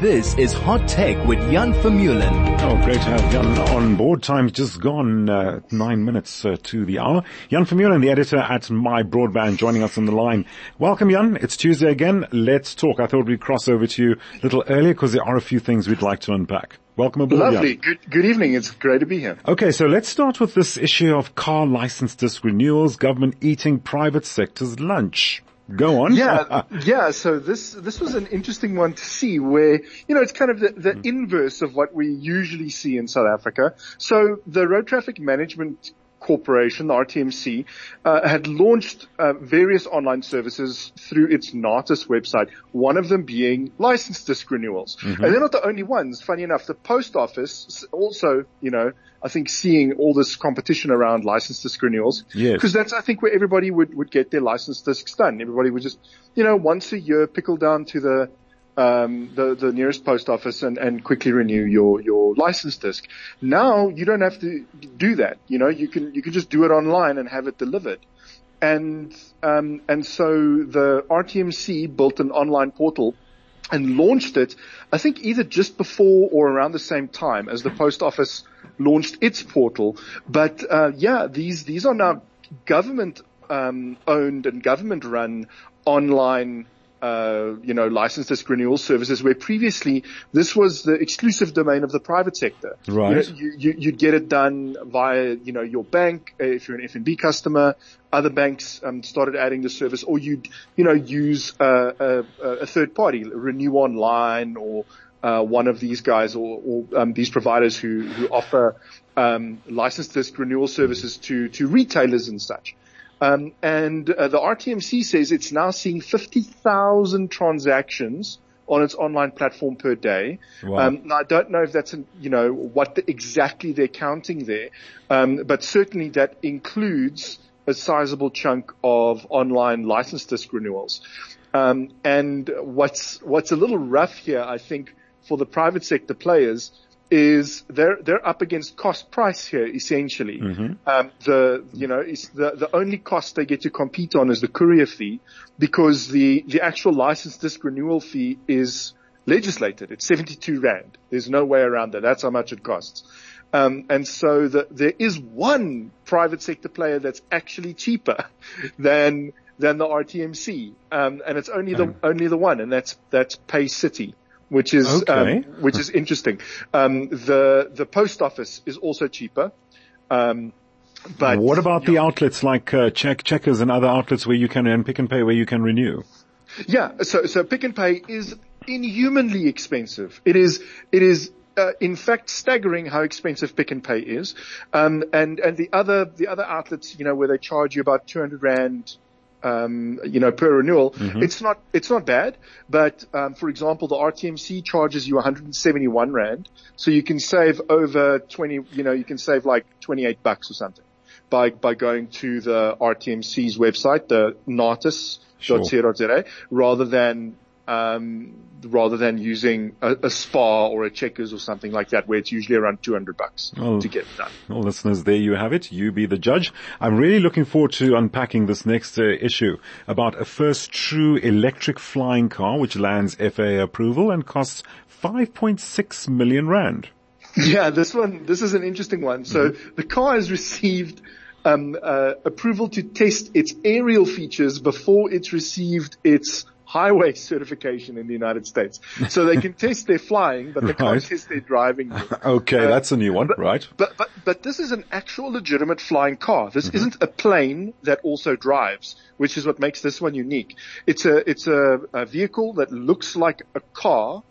This is Hot Tech with Jan Vermeulen. Oh, great to have Jan on board. Time's just gone uh, nine minutes uh, to the hour. Jan Vermeulen, the editor at MyBroadband, joining us on the line. Welcome, Jan. It's Tuesday again. Let's talk. I thought we'd cross over to you a little earlier because there are a few things we'd like to unpack. Welcome aboard. Lovely. Jan. Good, good evening. It's great to be here. Okay, so let's start with this issue of car license disc renewals, government eating private sector's lunch. Go on. Yeah, yeah. So this this was an interesting one to see, where you know it's kind of the, the Hmm. inverse of what we usually see in South Africa. So the Road Traffic Management Corporation, the RTMC, uh, had launched uh, various online services through its NaTIS website. One of them being license disc renewals, Mm-hmm. and they're not the only ones. Funny enough, the post office also, you know, I think seeing all this competition around license disc renewals, Yes. because that's I think where everybody would would get their license discs done. Everybody would just, you know, once a year pickle down to the um, the the nearest post office and, and quickly renew your your license disc. Now you don't have to do that. You know, you can you can just do it online and have it delivered. And um, and so the RTMC built an online portal and launched it, I think either just before or around the same time as the post office launched its portal. But uh, yeah, these these are now government um, owned and government run online. Uh, you know, license disc renewal services where previously this was the exclusive domain of the private sector. Right. You, know, you, get it done via, you know, your bank, uh, if you're an FNB customer. Other banks um, started adding the service, or you'd, you know, use uh, a, a third party, Renew Online, or uh, one of these guys, or, or um, these providers who who offer um, license disc renewal services to to retailers and such. Um, and uh, the RTMC says it's now seeing 50,000 transactions on its online platform per day. Wow. Um, now I don't know if that's, an, you know, what the, exactly they're counting there, um, but certainly that includes a sizable chunk of online license disc renewals. Um, and what's what's a little rough here, I think, for the private sector players is they're they're up against cost price here essentially. Um, the you know it's the the only cost they get to compete on is the courier fee because the the actual license disc renewal fee is legislated. It's 72 rand. There's no way around that. That's how much it costs. Um, and so the, there is one private sector player that's actually cheaper than than the RTMC, um, and it's only the only the one, and that's that's PayCity, which is Okay. um, which is interesting. Um, the the post office is also cheaper, um, but what about the outlets like uh, Check Checkers and other outlets where you can and Pick n Pay where you can renew? Yeah, so so Pick n Pay is inhumanly expensive. It is it is uh, in fact staggering how expensive Pick n Pay is. Um, and and the other the other outlets, you know, where they charge you about 200 rand um, you know, per renewal, it's not it's not bad. But um, for example, the RTMC charges you 171 rand, so you can save over 20. You know, you can save like 28 bucks or something by by going to the RTMC's website, the natis.co.za, rather than um, rather than using a, a Spar or a checkers or something like that, where it's usually around 200 bucks Oh. to get done. Well, listeners, there you have it. You be the judge. I'm really looking forward to unpacking this next uh, issue about a first true electric flying car which lands FAA approval and costs 5.6 million rand. Yeah, this one, this is an interesting one. So the car has received um, uh, approval to test its aerial features before it's received its highway certification in the United States. So they can test their flying, but they Right. can't test their driving. Okay, Uh, that's a new one, right? But, but, but this is an actual legitimate flying car. This isn't a plane that also drives, which is what makes this one unique. It's a, it's a, a vehicle that looks like a car.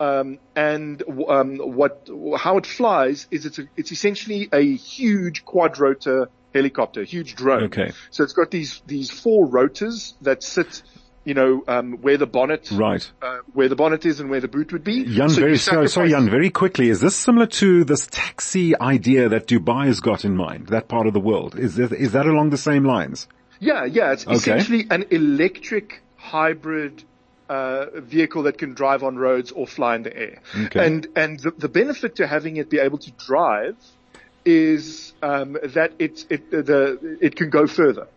Um, and um, what, how it flies is it's a, it's essentially a huge quad rotor helicopter, a huge drone. Okay. So it's got these these four rotors that sit, you know, um, where the bonnet, Right. uh, where the bonnet is and where the boot would be. Jan, So very sorry, sorry, Jan, very quickly. Is this similar to this taxi idea that Dubai has got in mind, that part of the world? Is that, is that along the same lines? Yeah, yeah. It's Okay. essentially an electric hybrid uh, vehicle that can drive on roads or fly in the air. Okay. And and the, the benefit to having it be able to drive is um, that it it the it can go further.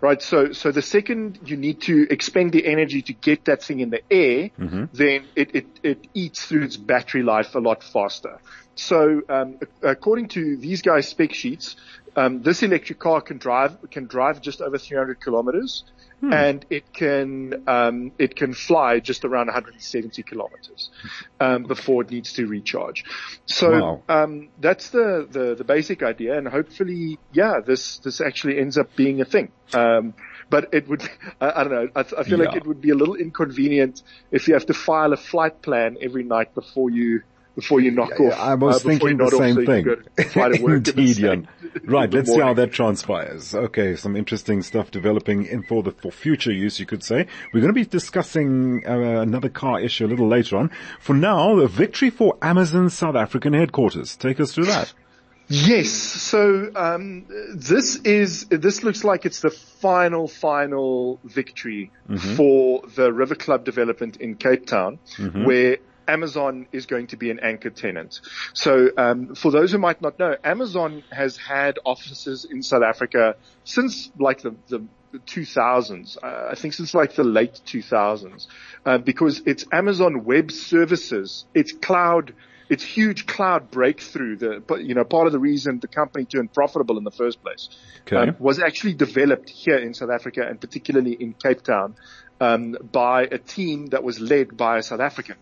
Right? So, so the second you need to expend the energy to get that thing in the air, then it, it, it eats through its battery life a lot faster. So, um, according to these guys' spec sheets, um, this electric car can drive can drive just over 300 kilometers, and it can um, it can fly just around 170 kilometers um, before it needs to recharge. So Wow. um, that's the, the the basic idea, and hopefully, yeah, this this actually ends up being a thing. Um, but it would, I, I don't know, I, I feel like it would be a little inconvenient if you have to file a flight plan every night before you before you knock off. I was uh, thinking the off same so thing. can go to fly to work in the Indeed, Jan. Right, let's see how that transpires. Okay, some interesting stuff developing in for the for future use, you could say. We're going to be discussing uh, another car issue a little later on. For now, a victory for Amazon South African headquarters. Take us through that. Yes. So um, this is this looks like it's the final final victory for the River Club development in Cape Town, where Amazon is going to be an anchor tenant. So um, for those who might not know, Amazon has had offices in South Africa since like the the 2000s, uh, I think since like the late 2000s, uh, because it's Amazon Web Services, it's cloud, it's huge cloud breakthrough. The, you know, part of the reason the company turned profitable in the first place Okay. um, was actually developed here in South Africa and particularly in Cape Town um, by a team that was led by a South African.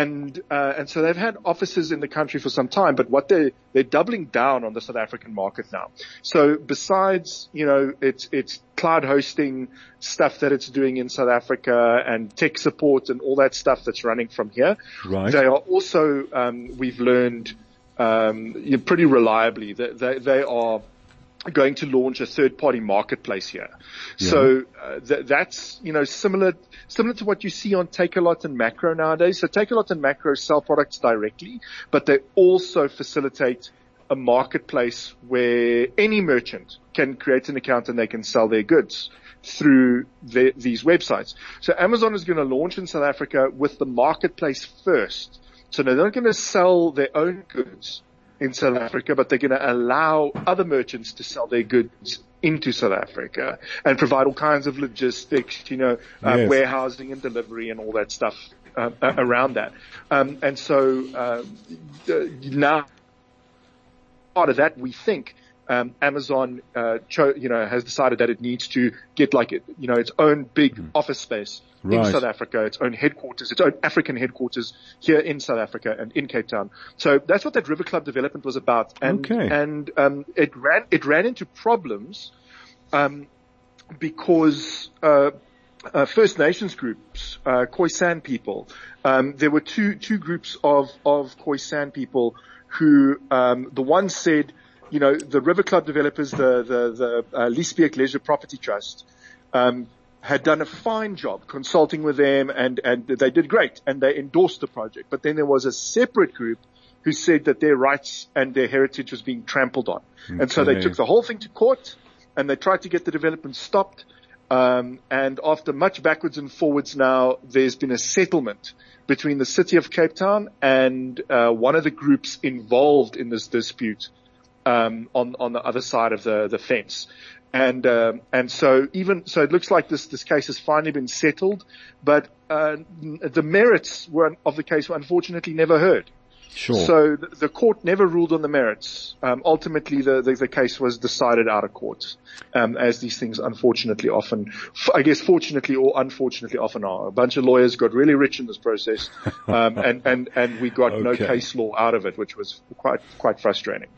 And uh, and so they've had offices in the country for some time, but what they they're doubling down on the South African market now. So besides you know it's it's cloud hosting stuff that it's doing in South Africa and tech support and all that stuff that's running from here, Right. they are also um, we've learned um, pretty reliably that they, they are going to launch a third party marketplace here. So uh, th- that's, you know, similar, similar to what you see on Takealot and Makro nowadays. So Takealot and Makro sell products directly, but they also facilitate a marketplace where any merchant can create an account and they can sell their goods through the, these websites. So Amazon is going to launch in South Africa with the marketplace first. So they're not going to sell their own goods in South Africa, but they're going to allow other merchants to sell their goods into South Africa and provide all kinds of logistics, you know, uh, Yes. warehousing and delivery and all that stuff uh, uh, around that. Um, and so uh, now part of that, we think um, Amazon, uh, cho- you know, has decided that it needs to get like it, you know, its own big office space in Hmm. South Africa, its own headquarters, its own African headquarters here in South Africa and in Cape Town. So that's what that River Club development was about. And, Okay. and, um, it ran, it ran into problems, um, because, uh, uh, First Nations groups, uh, Khoisan people. Um, there were two two groups of of Khoisan people who um, the one said, you know, the River Club developers, the the the uh, Liesbeek Leisure Property Trust, um, had done a fine job consulting with them, and and they did great, and they endorsed the project. But then there was a separate group who said that their rights and their heritage was being trampled on, and so they took the whole thing to court, and they tried to get the development stopped. Um, and after much backwards and forwards now, there's been a settlement between the city of Cape Town and uh, one of the groups involved in this dispute um, on on the other side of the the fence. And um, and so even so, it looks like this this case has finally been settled, but uh, the merits were of the case were unfortunately never heard. Sure. So the, the court never ruled on the merits. Um, ultimately, the, the the case was decided out of court, um, as these things unfortunately often, I guess, fortunately or unfortunately often are. A bunch of lawyers got really rich in this process, um, and and and we got no case law out of it, which was quite quite frustrating.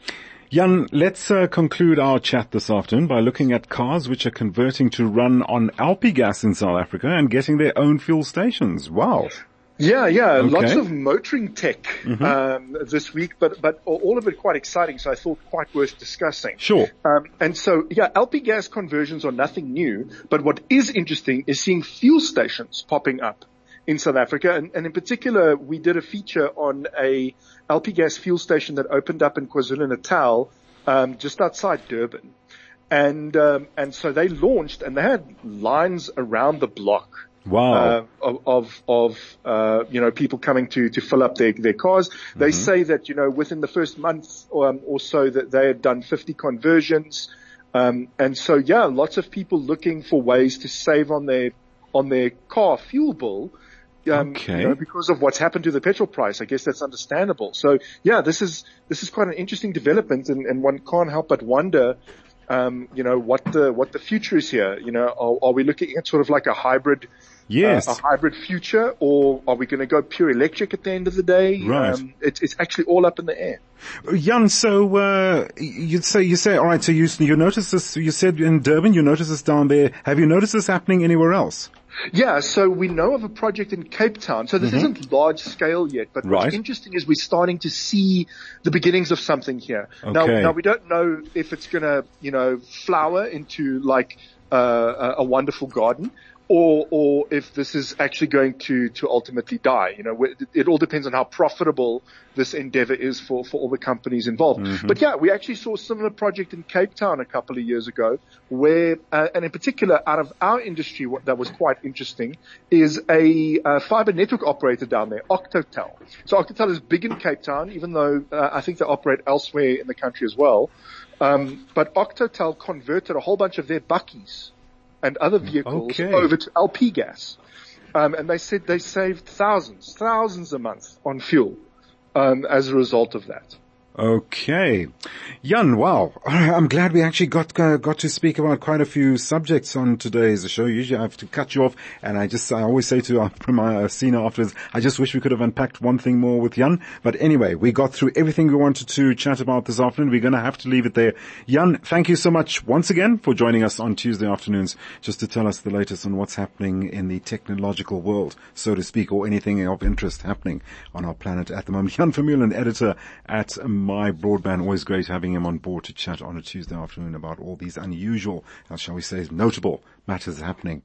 Jan, let's uh, conclude our chat this afternoon by looking at cars which are converting to run on LP gas in South Africa and getting their own fuel stations. Wow. Yeah, yeah, lots of motoring tech um, this week, but but all of it quite exciting. So I thought quite worth discussing. Sure. Um, and so, yeah, LP gas conversions are nothing new, but what is interesting is seeing fuel stations popping up in South Africa. And, and in particular, we did a feature on a LP gas fuel station that opened up in KwaZulu-Natal, um, just outside Durban. And, um, and so they launched and they had lines around the block Wow. uh, of of, of uh, you know people coming to to fill up their their cars. They say that you know within the first month um, or so that they had done 50 conversions. Um, and so yeah, lots of people looking for ways to save on their on their car fuel bill. Um, Okay. you know, because of what's happened to the petrol price, I guess that's understandable. So yeah, this is this is quite an interesting development, and, and one can't help but wonder, um, you know, what the what the future is here. You know, are, are we looking at sort of like a hybrid, Yes. uh, a hybrid future, or are we going to go pure electric at the end of the day? Right. Um, it's it's actually all up in the air. Jan, so uh, you say you say all right. So you you noticed this. You said in Durban, you noticed this down there. Have you noticed this happening anywhere else? Yeah, so we know of a project in Cape Town. So this isn't large scale yet, but Mm-hmm. Right. what's interesting is we're starting to see the beginnings of something here. Now, Okay. now we don't know if it's going to, you know, flower into like uh, a a wonderful garden. Or, or if this is actually going to, to ultimately die, you know, it, all depends on how profitable this endeavor is for, for all the companies involved. Mm-hmm. But yeah, we actually saw a similar project in Cape Town a couple of years ago where, uh, and in particular out of our industry, what that was quite interesting is a uh, fiber network operator down there, Octotel. So Octotel is big in Cape Town, even though uh, I think they operate elsewhere in the country as well. Um, but Octotel converted a whole bunch of their buckies and other vehicles Okay. over to LP gas. Um, and they said they saved thousands, thousands a month on fuel um, as a result of that. Okay, Jan. Wow, I'm glad we actually got uh, got to speak about quite a few subjects on today's show. Usually, I have to cut you off, and I just I always say to our, my Sina afterwards, I just wish we could have unpacked one thing more with Jan. But anyway, we got through everything we wanted to chat about this afternoon. We're going to have to leave it there. Jan, thank you so much once again for joining us on Tuesday afternoons, just to tell us the latest on what's happening in the technological world, so to speak, or anything of interest happening on our planet at the moment. Jan Vermeulen, editor at MyBroadband. Always great having him on board to chat on a Tuesday afternoon about all these unusual, how shall we say, notable matters happening